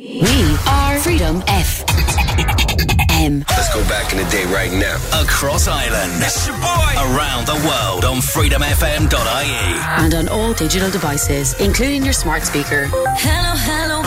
We are Freedom FM. Let's go back in the day right now. Across Ireland. It's your boy. Around the world on freedomfm.ie. And on all digital devices, including your smart speaker. Hello, hello.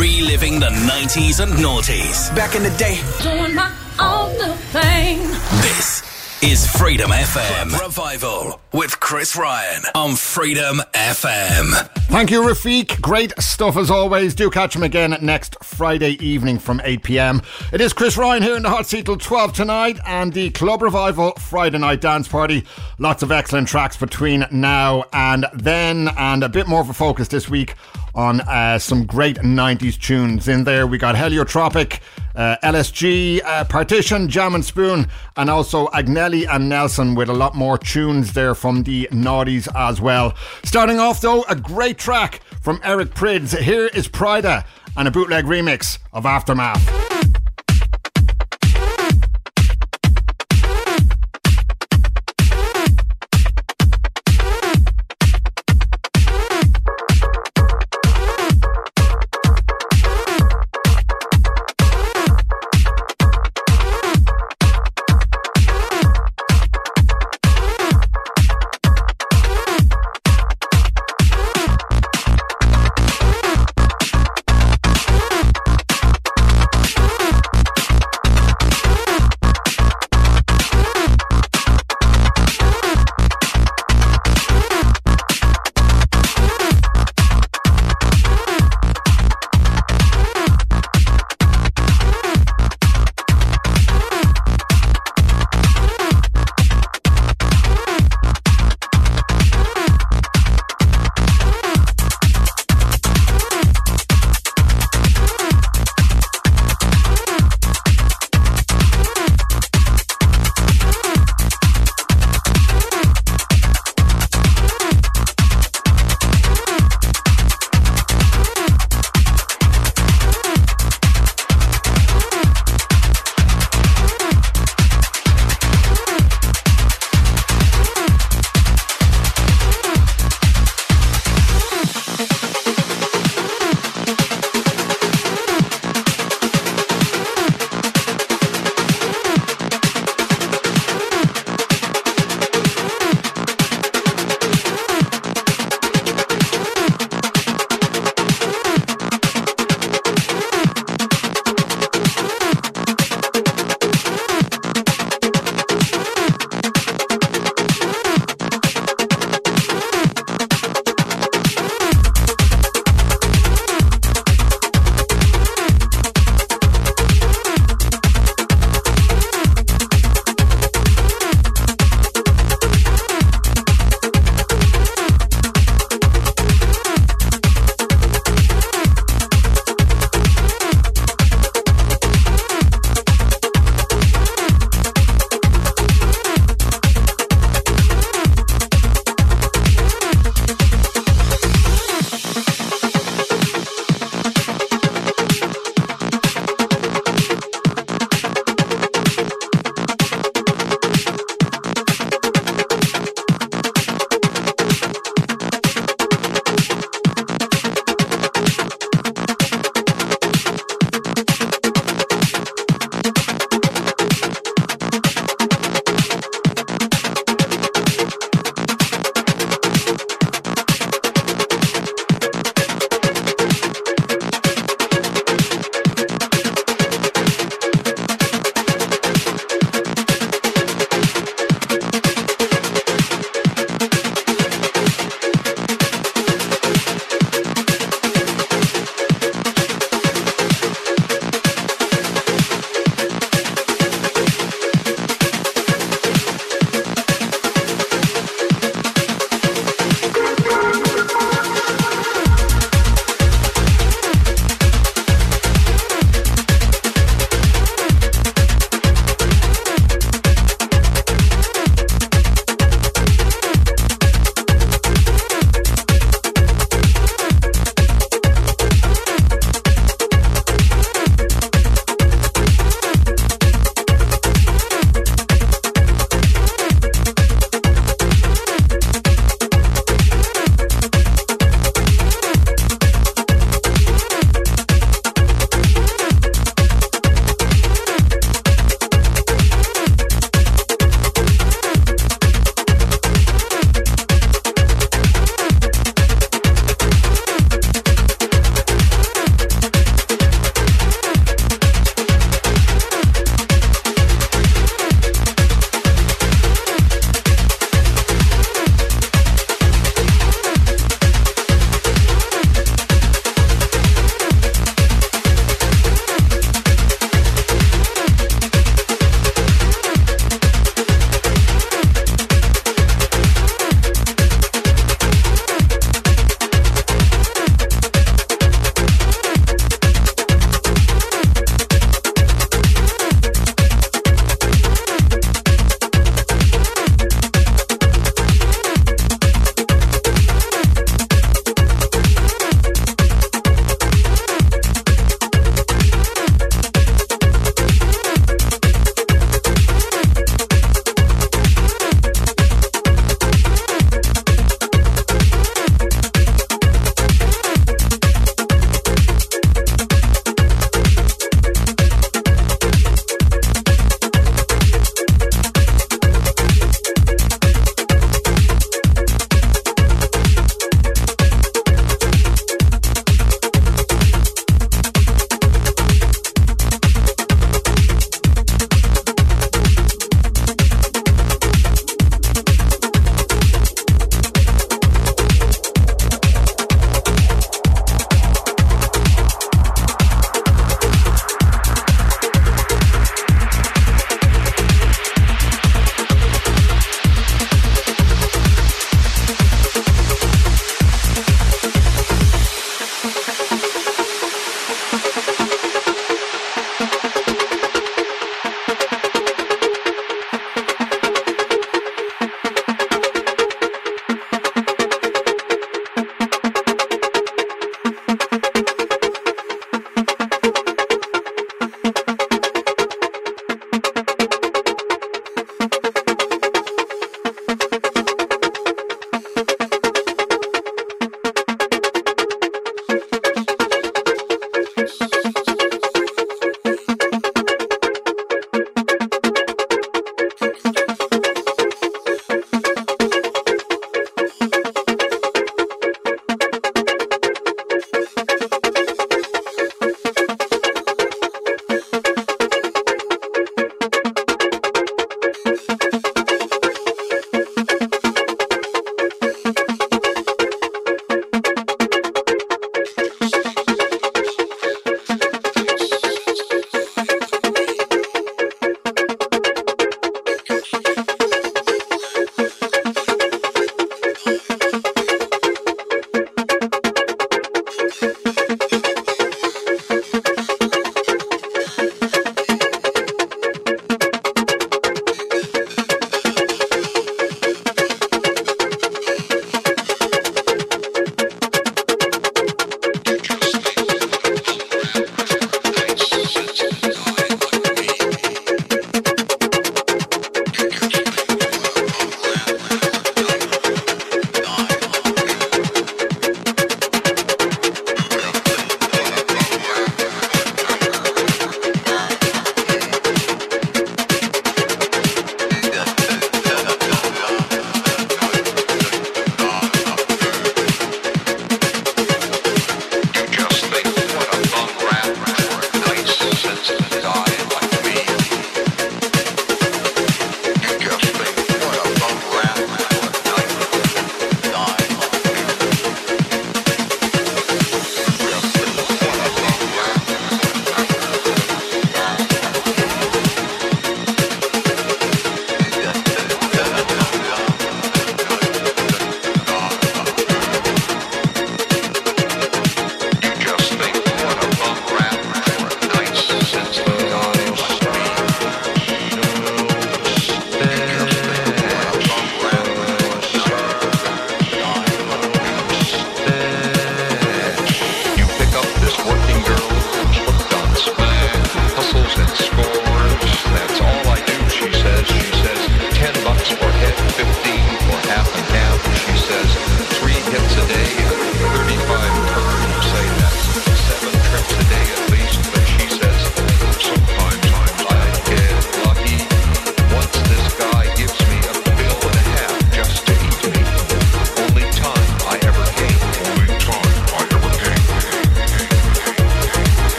Reliving the 90s and noughties. Back in the day. Doing my own thing. This is Freedom FM Revival with Chris Ryan on Freedom FM. Thank you, Rafiq. Great stuff as always. Do catch him again next Friday evening from 8 pm. It is Chris Ryan here in the hot seat till 12 tonight and the Club Revival Friday night dance party. Lots of excellent tracks between now and then, and a bit more of a focus this week on uh, some great 90s tunes. In there, we got Heliotropic, uh, LSG, uh, Partition, Jam and Spoon, and also Agnelli and Nelson with a lot more tunes there from the Naughties as well. Starting off, though, a great track from Eric Prydz. Here is Prydz and a bootleg remix of Aftermath.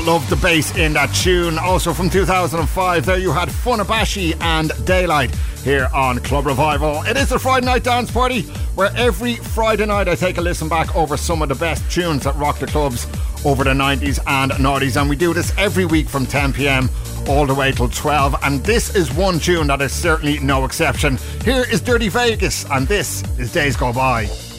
Love the bass in that tune. Also from 2005, there you had Funabashi and Daylight here on Club Revival. It is the Friday night dance party where every Friday night I take a listen back over some of the best tunes that rock the clubs over the 90s and noughties, and we do this every week from 10 pm all the way till 12. And this is one tune that is certainly no exception. Here is Dirty Vegas, and this is Days Go By.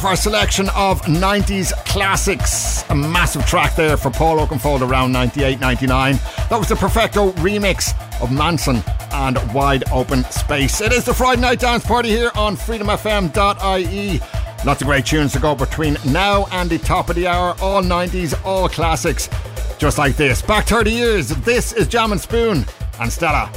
Off our selection of 90s classics. A massive track there for Paul Oakenfold around 98 99. That was the Perfecto remix of Mansun and Wide Open Space. It is the Friday Night Dance Party here on freedomfm.ie. Lots of great tunes to go between now and the top of the hour. All 90s, all classics. Just like this. Back 30 years, this is Jam and Spoon and Stella.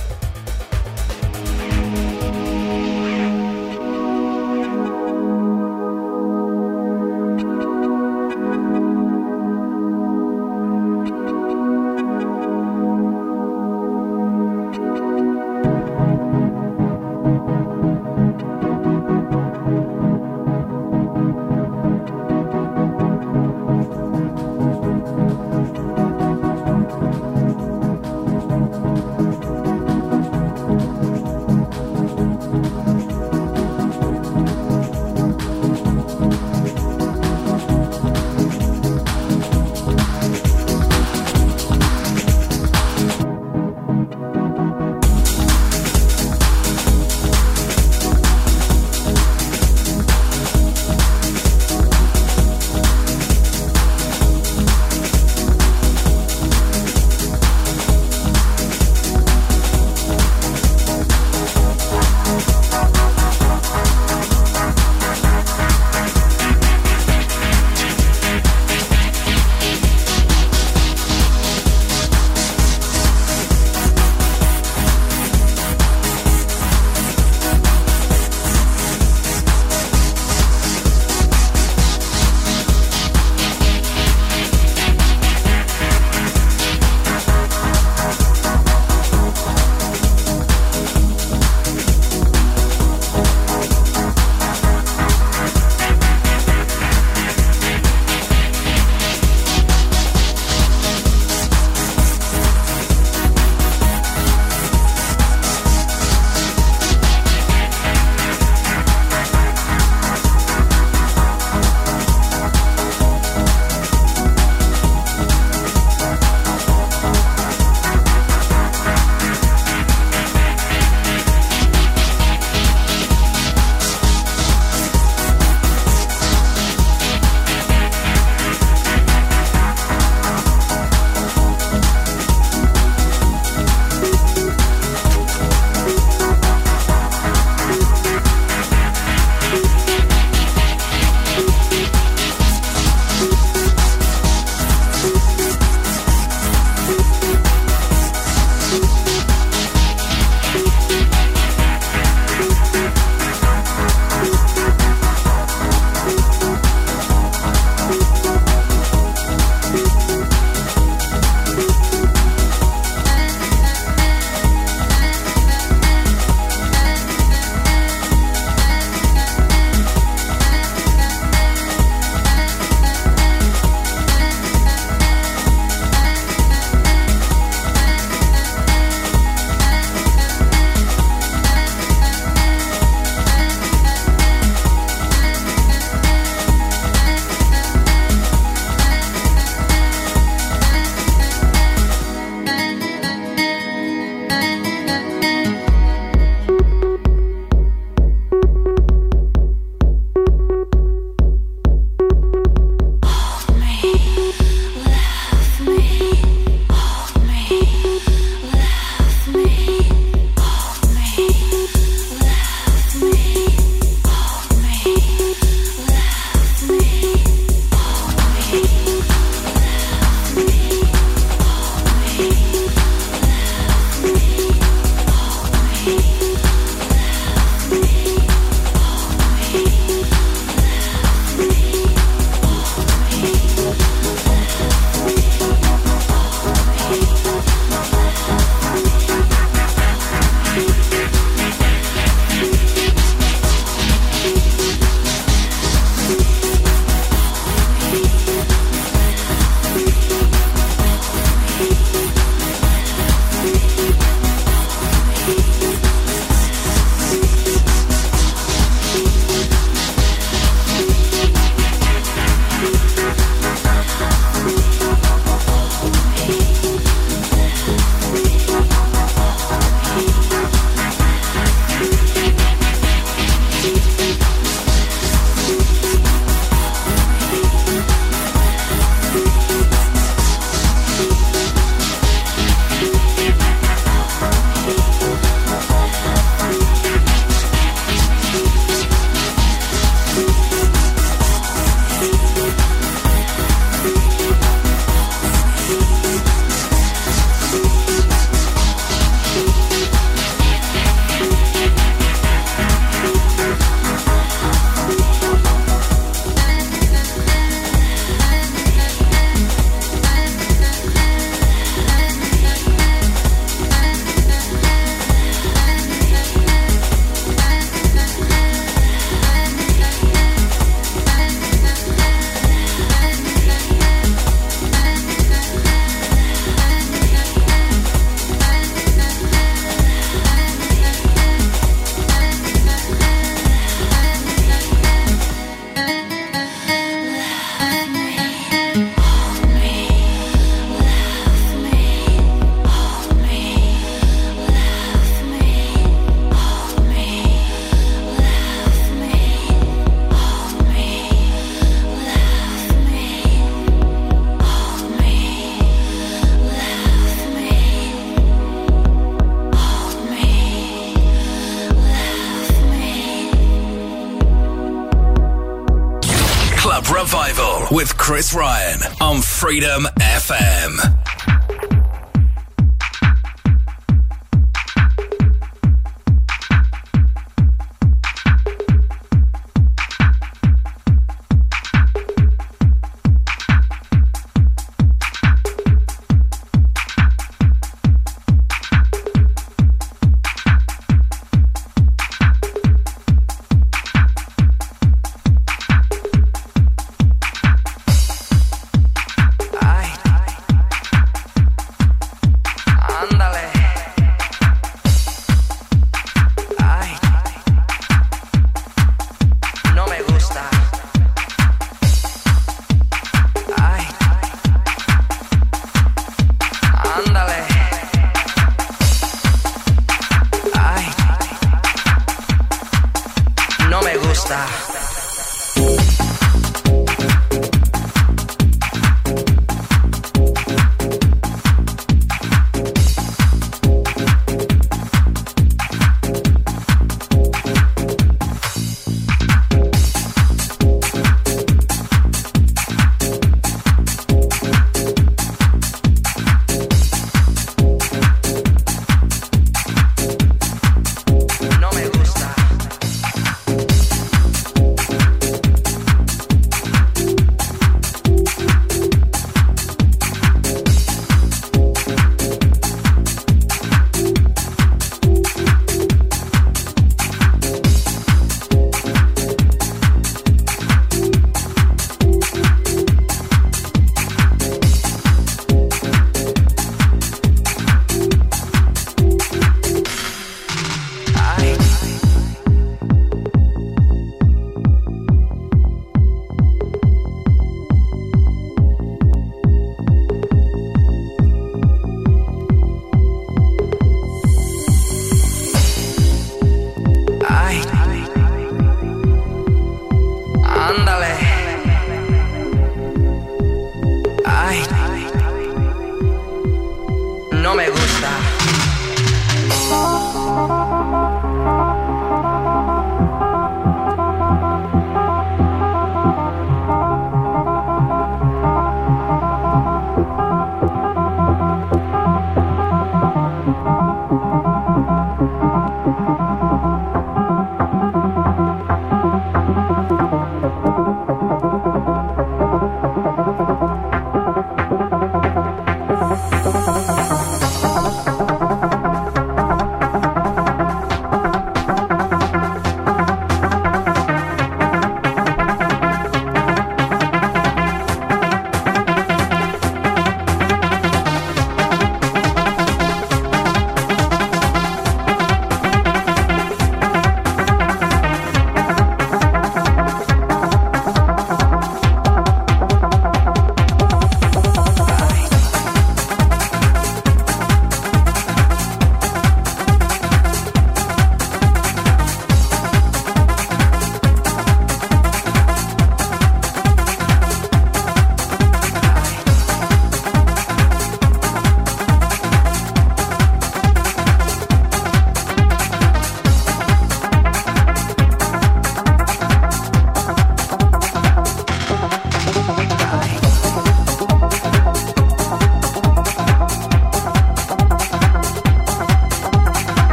Chris Ryan on Freedom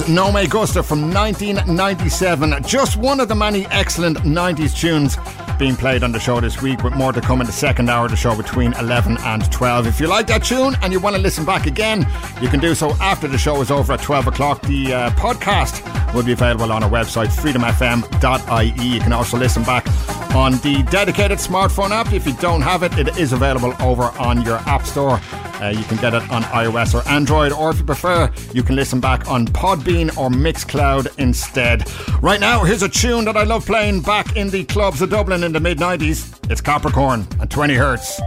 and No Me Gusta from 1997. Just one of the many excellent 90s tunes being played on the show this week, with more to come in the second hour of the show between 11 and 12. If you like that tune and you want to listen back again, you can do so after the show is over at 12 o'clock. The uh, podcast will be available on our website, freedomfm.ie. You can also listen back on the dedicated smartphone app. If you don't have it, it is available over on your app store. Uh, you can get it on iOS or Android, or if you prefer, you can listen back on Podbean or Mixcloud instead. Right now, here's a tune that I love playing back in the clubs of Dublin in the mid 90s. It's Capricorn at 20 hertz.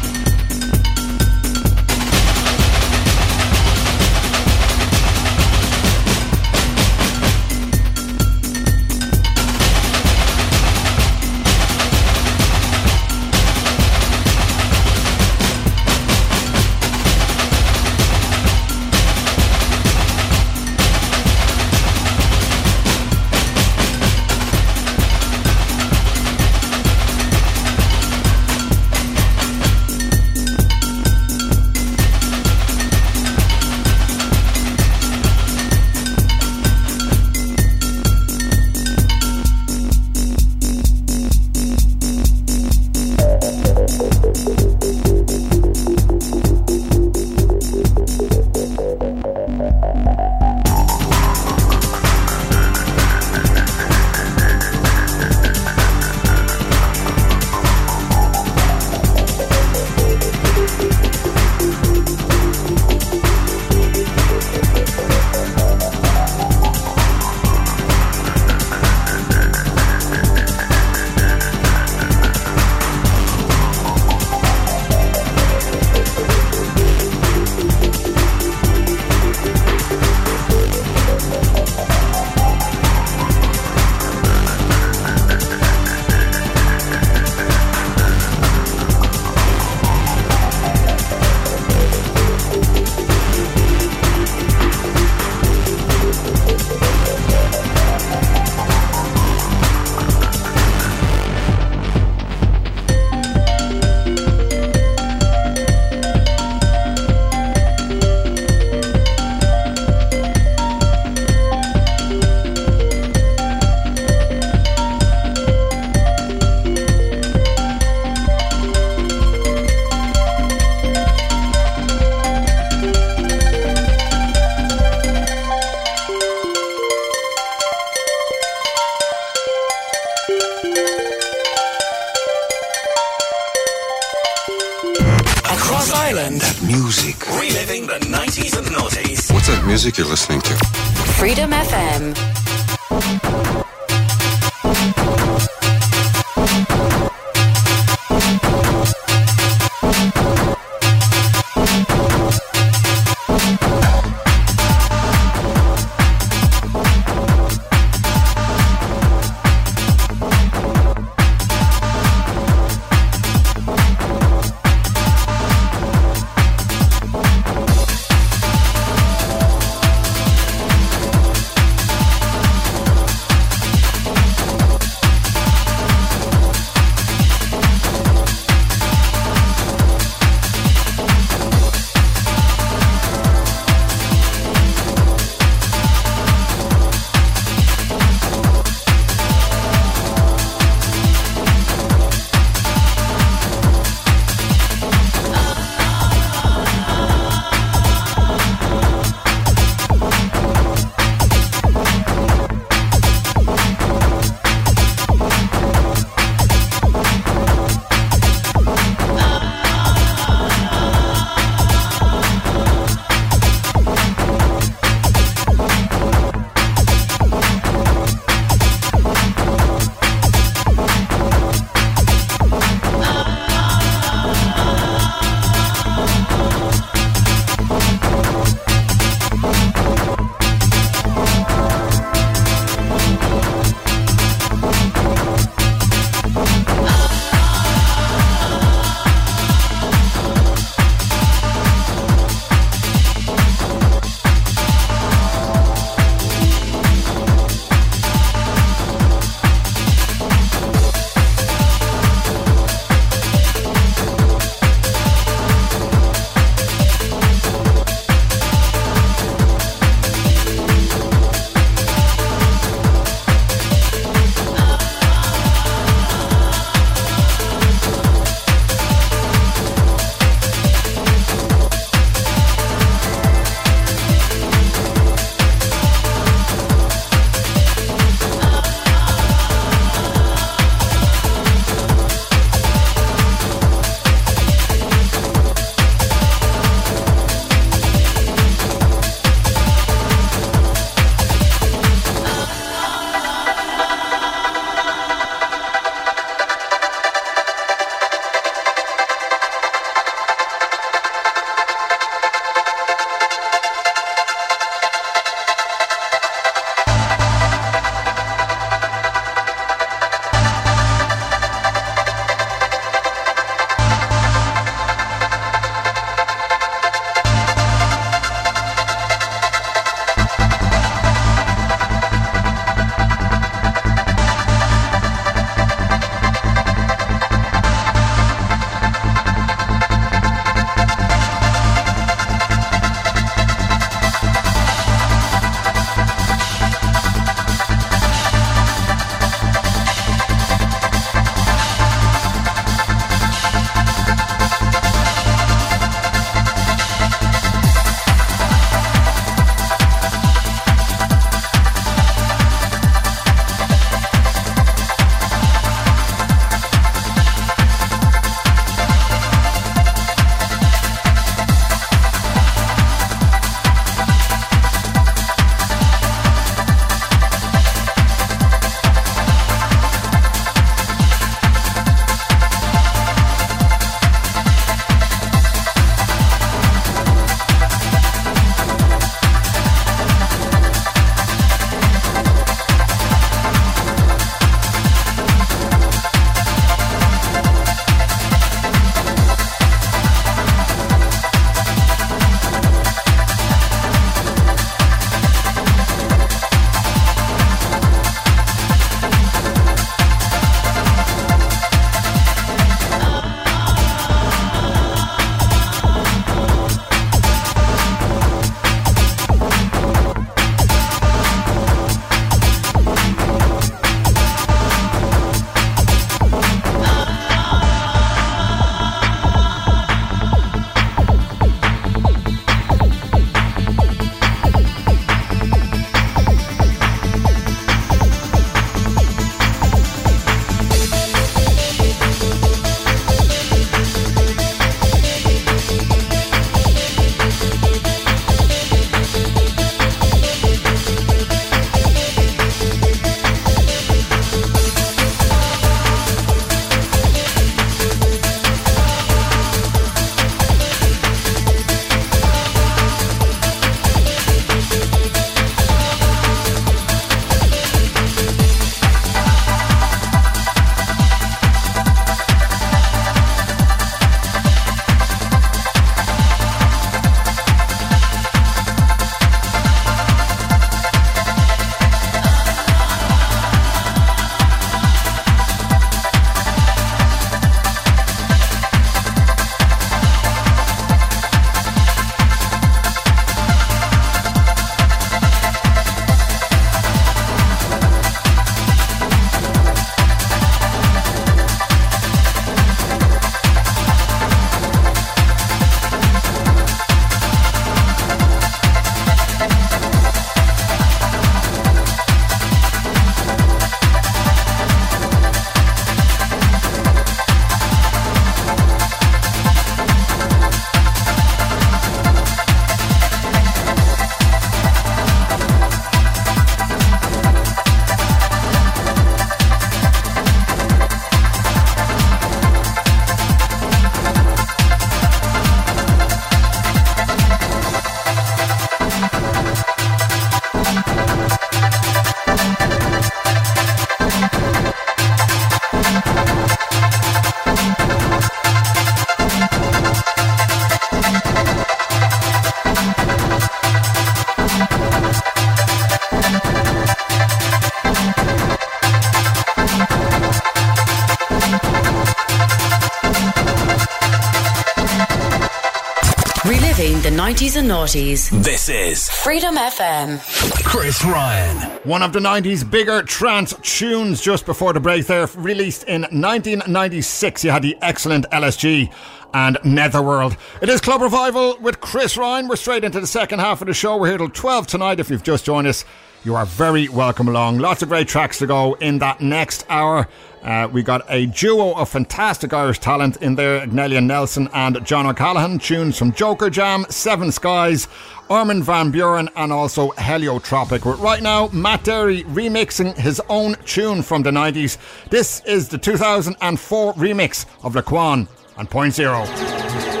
Everything the 90s and noughties. This is Freedom FM. Chris Ryan. One of the 90s bigger trance tunes just before the break there, released in 1996. You had the excellent LSG and Netherworld. It is Club Revival with Chris Ryan. We're straight into the second half of the show. We're here till 12 tonight. If you've just joined us, you are very welcome along. Lots of great tracks to go in that next hour. Uh, we got a duo of fantastic Irish talent in there Agnelli and Nelson and John O'Callaghan. Tunes from Joker Jam, Seven Skies, Armin Van Buuren, and also Heliotropic. But right now, Matt Darey remixing his own tune from the 90s. This is the 2004 remix of Laquan and Point Zero.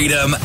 Freedom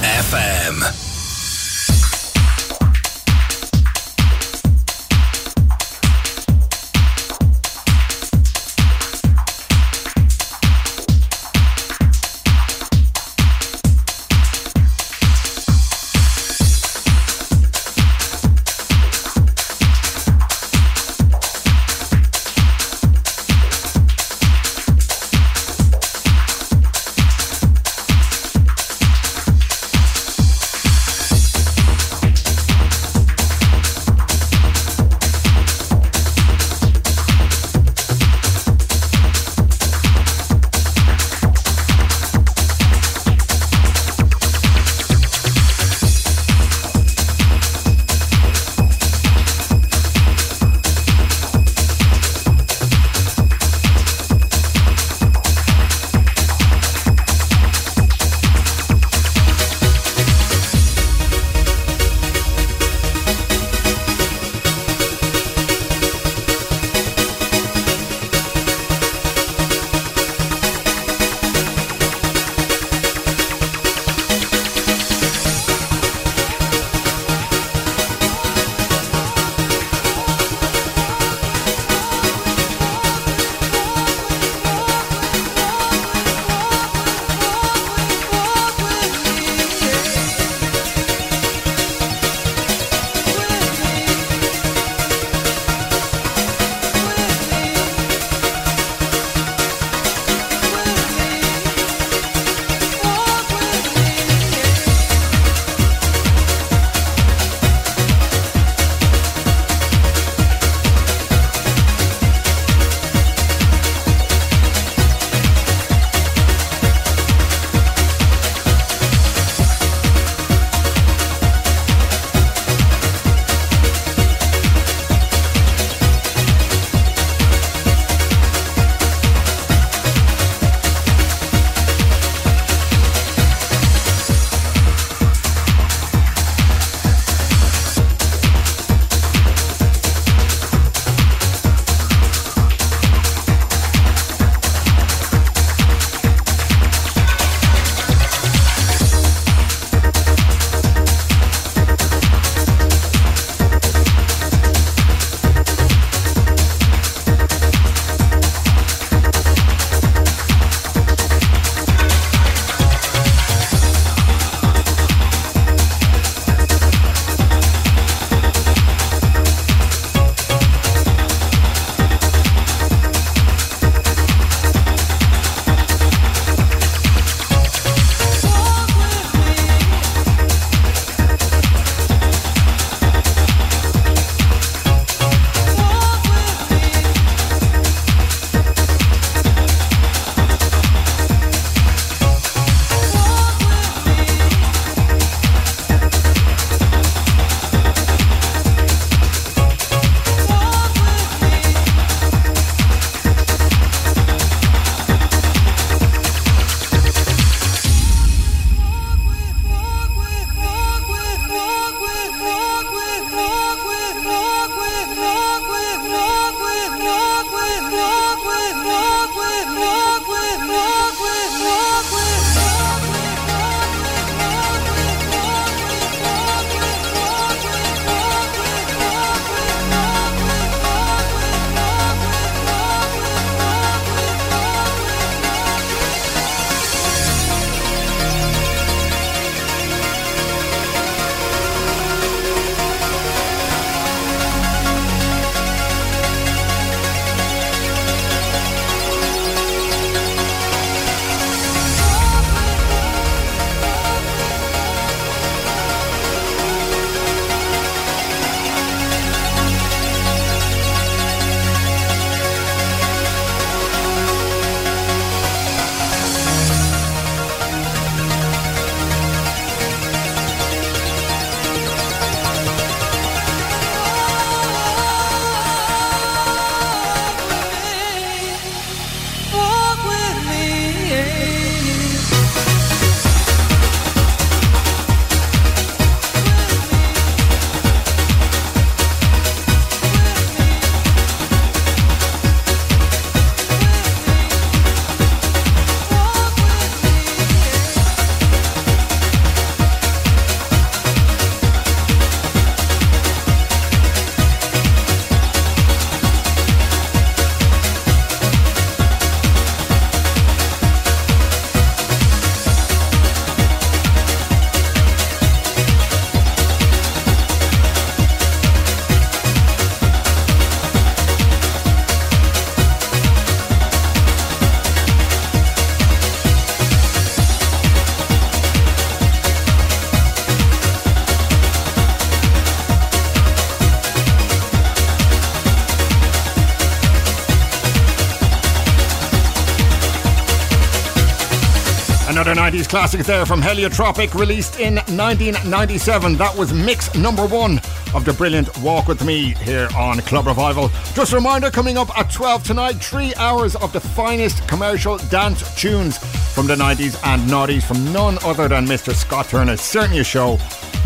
90s classics there from Heliotropic, released in 1997. That was mix number one of the brilliant Walk With Me here on Club Revival. Just a reminder coming up at 12 tonight, three hours of the finest commercial dance tunes from the 90s and noughties from none other than Mr. Scott Turner. Certainly a show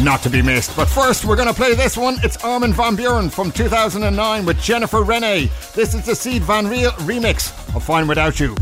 not to be missed. But first, we're going to play this one. It's Armin van Buuren from 2009 with Jennifer Rene. This is the Sied Van Riel remix of Fine Without You.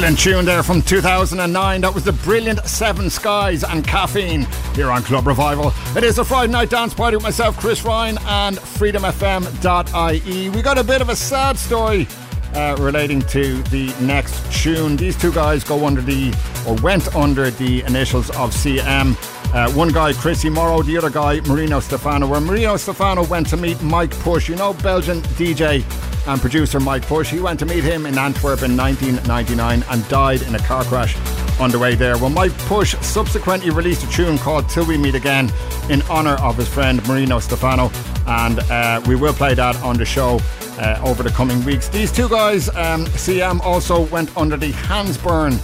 Excellent tune there from 2009. That was the brilliant Seven Skies and Caffeine here on Club Revival. It is a Friday night dance party with myself, Chris Ryan, and freedomfm.ie. We got a bit of a sad story uh, relating to the next tune. These two guys go under the, or went under the initials of CM. Uh, one guy, Chrissy Morrow, the other guy, Marino Stefano. Where Marino Stefano went to meet Mike Push, you know, Belgian DJ and producer Mike Push. He went to meet him in Antwerp in 1999 and died in a car crash on the way there. Well, Mike Push subsequently released a tune called Till We Meet Again in honour of his friend Marino Stefano, and uh, we will play that on the show. Uh, over the coming weeks. These two guys, um, CM, also went under the Hansburn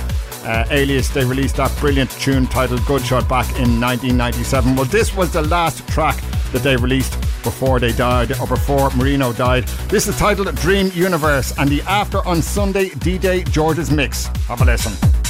uh, alias. They released that brilliant tune titled Good Shot back in 1997. Well, this was the last track that they released before they died, or before Marino died. This is titled Dream Universe, and the After on Sunday DJ George's Mix. Have a listen.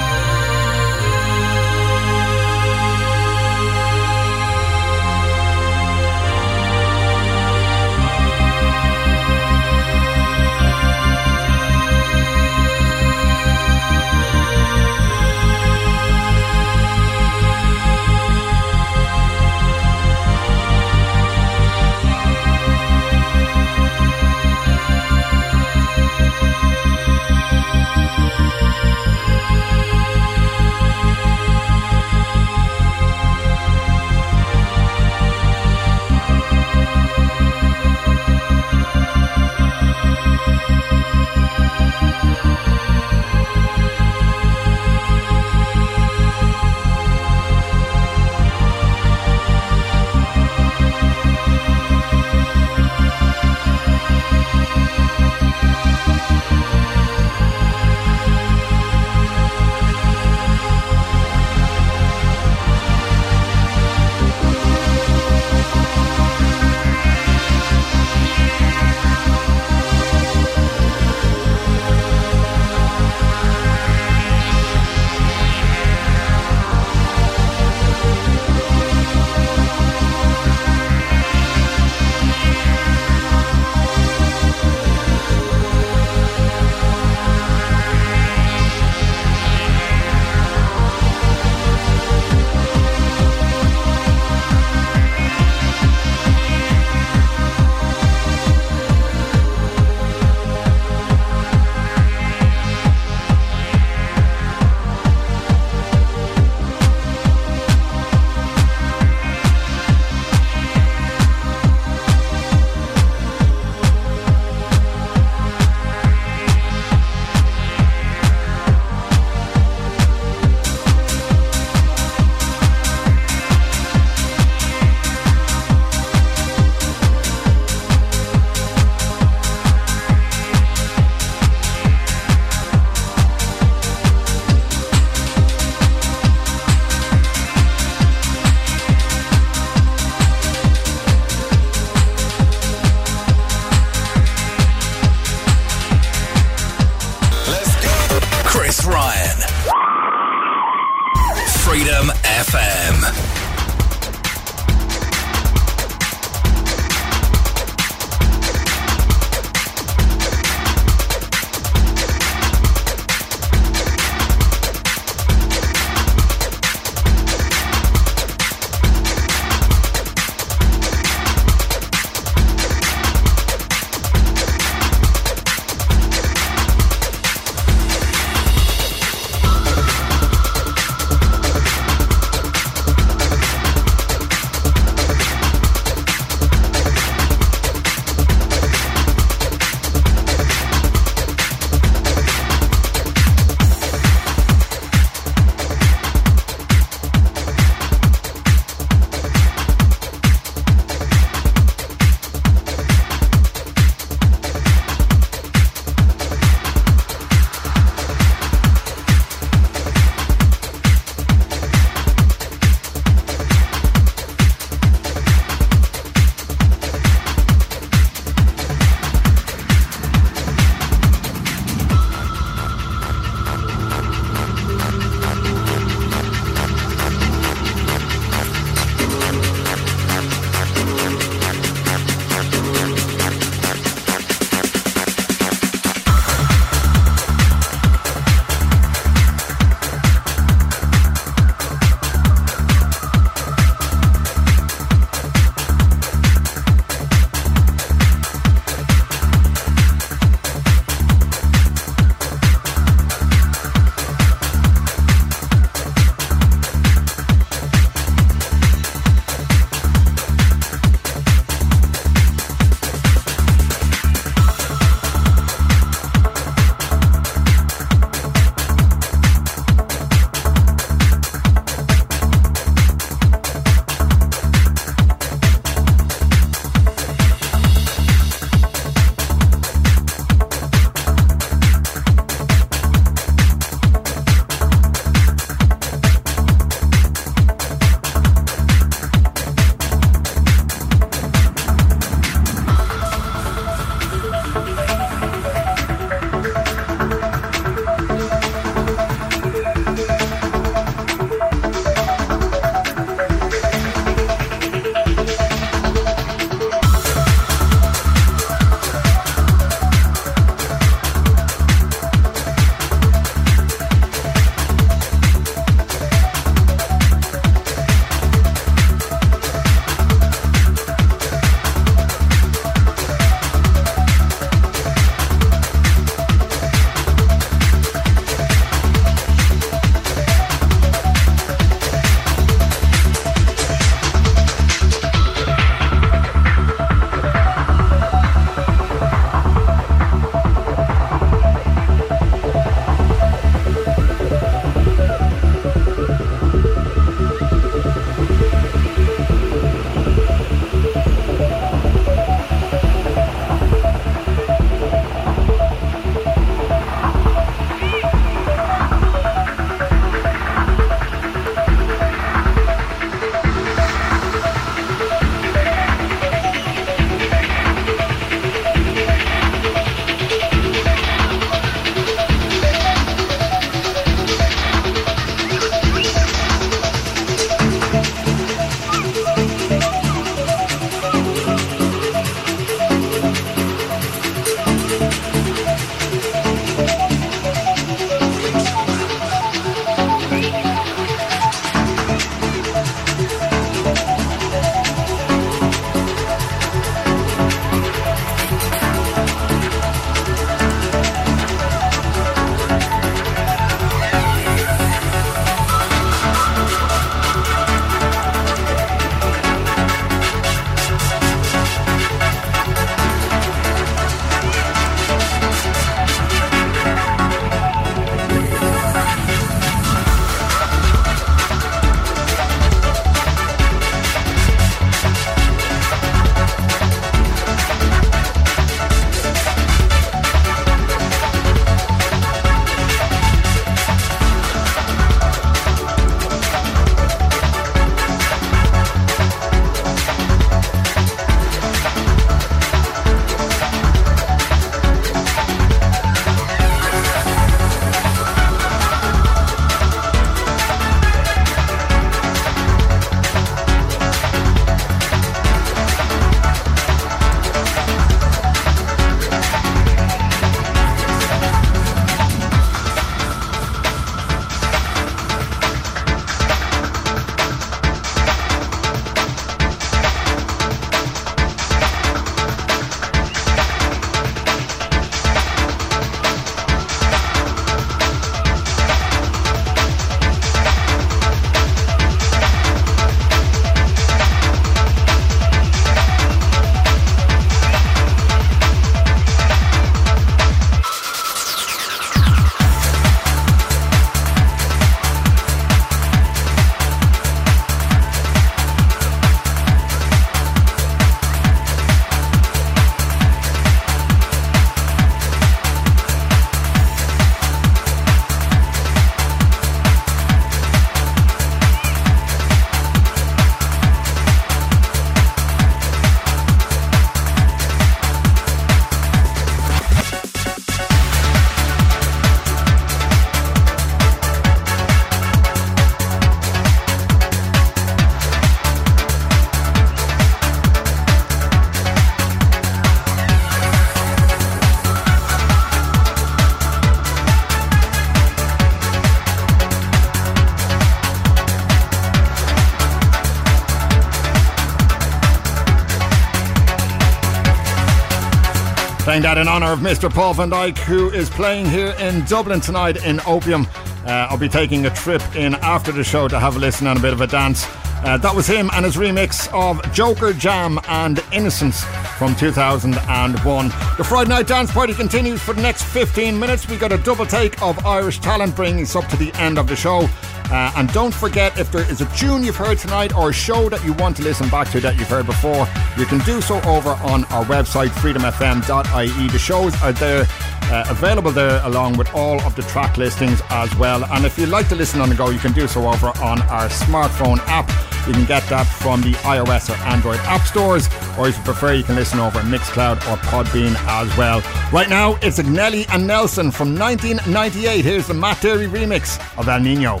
Playing that in honour of Mr. Paul van Dyk, who is playing here in Dublin tonight in Opium. Uh, I'll be taking a trip in after the show to have a listen and a bit of a dance. Uh, that was him and his remix of Joker Jam and Innocence from 2001. The Friday Night Dance Party continues for the next 15 minutes. We got a double take of Irish talent bringing us up to the end of the show. Uh, and don't forget, if there is a tune you've heard tonight or a show that you want to listen back to that you've heard before, you can do so over on our website, freedomfm.ie. The shows are there, uh, available there, along with all of the track listings as well. And if you'd like to listen on the go, you can do so over on our smartphone app. You can get that from the iOS or Android app stores, or if you prefer, you can listen over Mixcloud or Podbean as well. Right now, it's Agnelli and Nelson from 1998. Here's the Matt Darey remix of El Nino.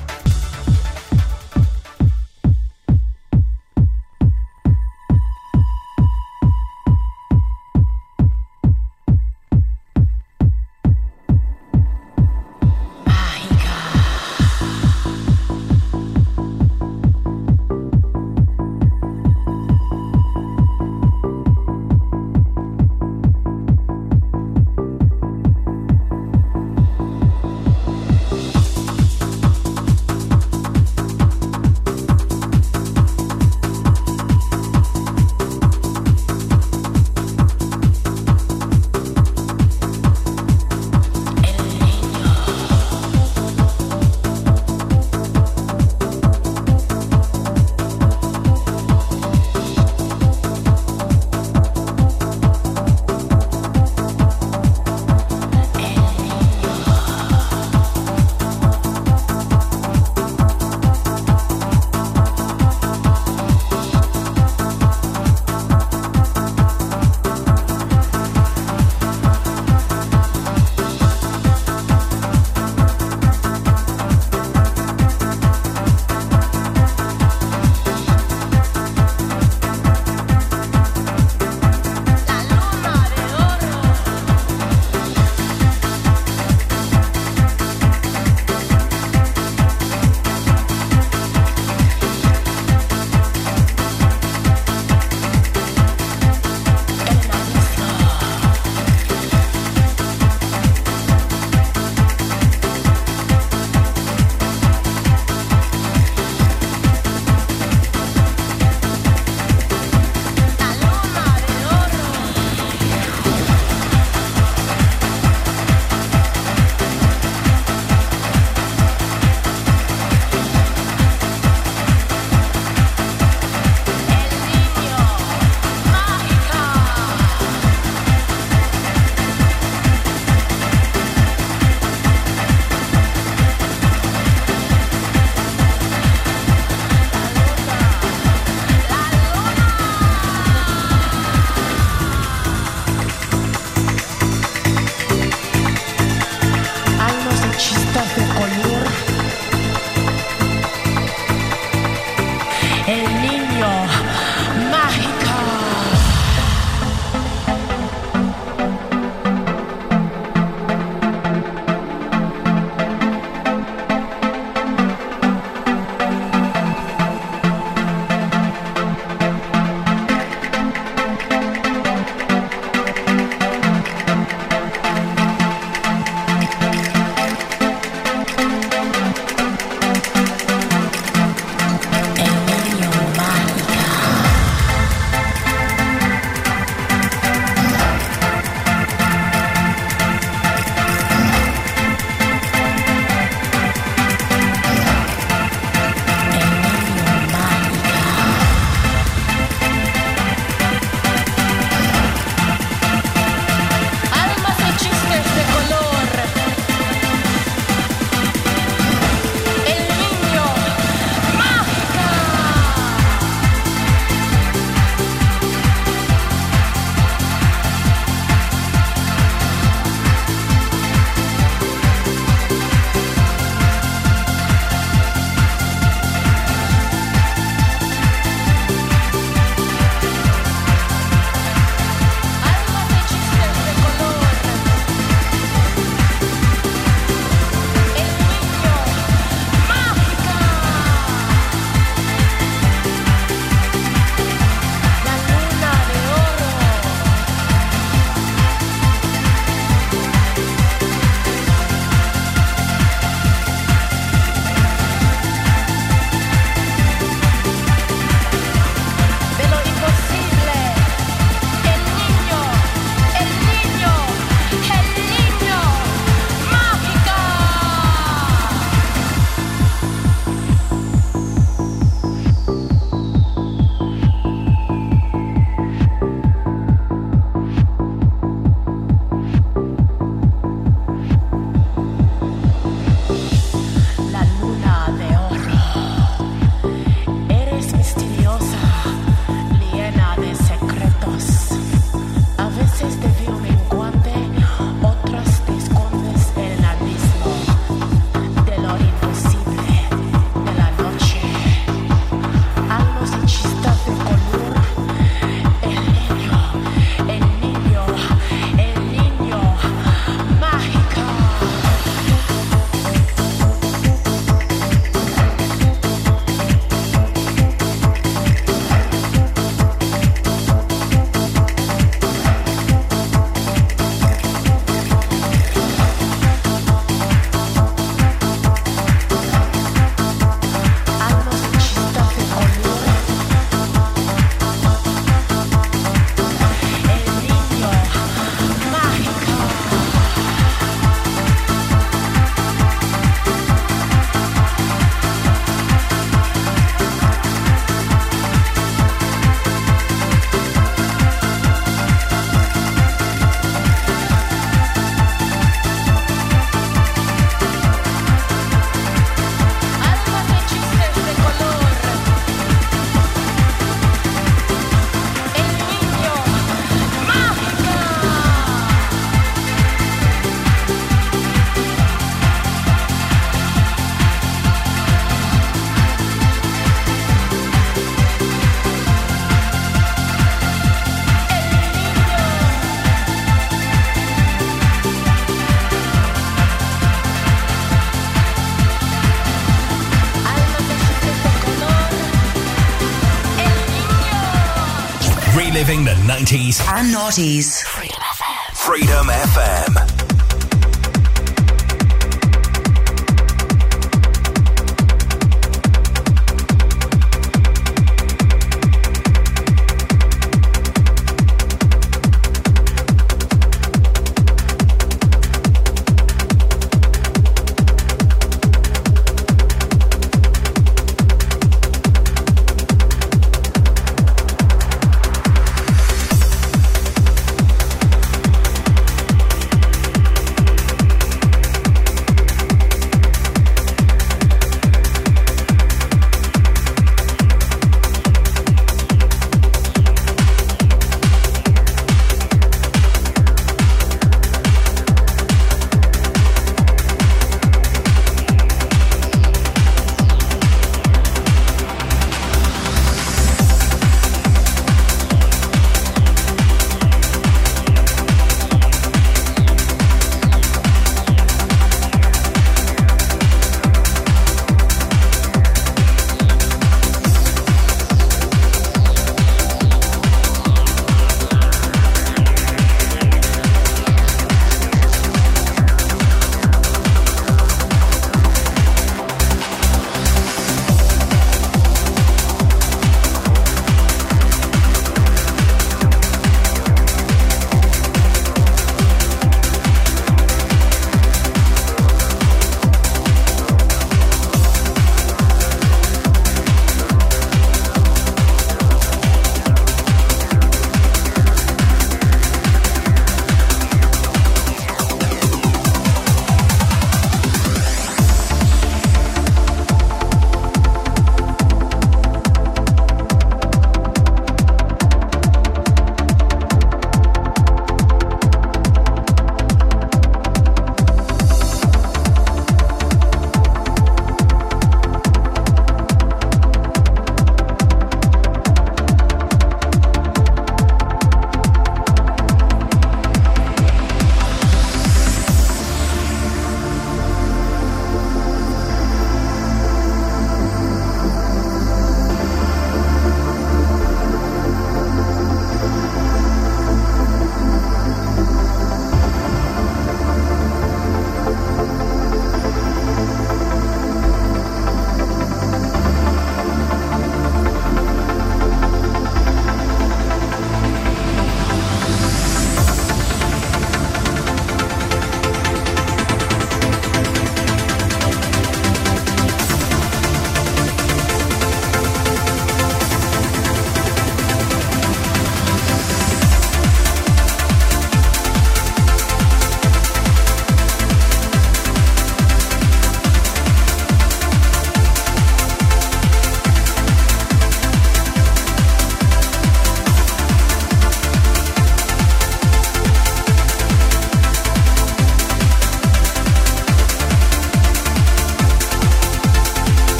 90s and noughties.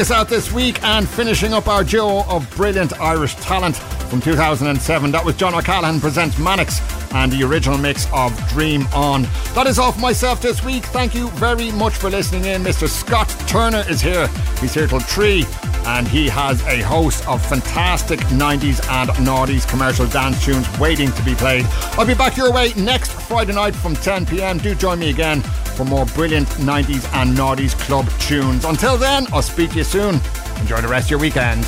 Us out this week and finishing up our duo of brilliant Irish talent from 2007. That was John O'Callaghan presents Mannix and the original mix of Dream On. That is all myself this week. Thank you very much for listening in. Mr. Scott Turner is here. He's here till 3 and he has a host of fantastic 90s and noughties commercial dance tunes waiting to be played. I'll be back your way next Friday night from 10 pm. Do join me again for more brilliant 90s and noughties club tunes. Until then, I'll speak to you soon. Enjoy the rest of your weekend.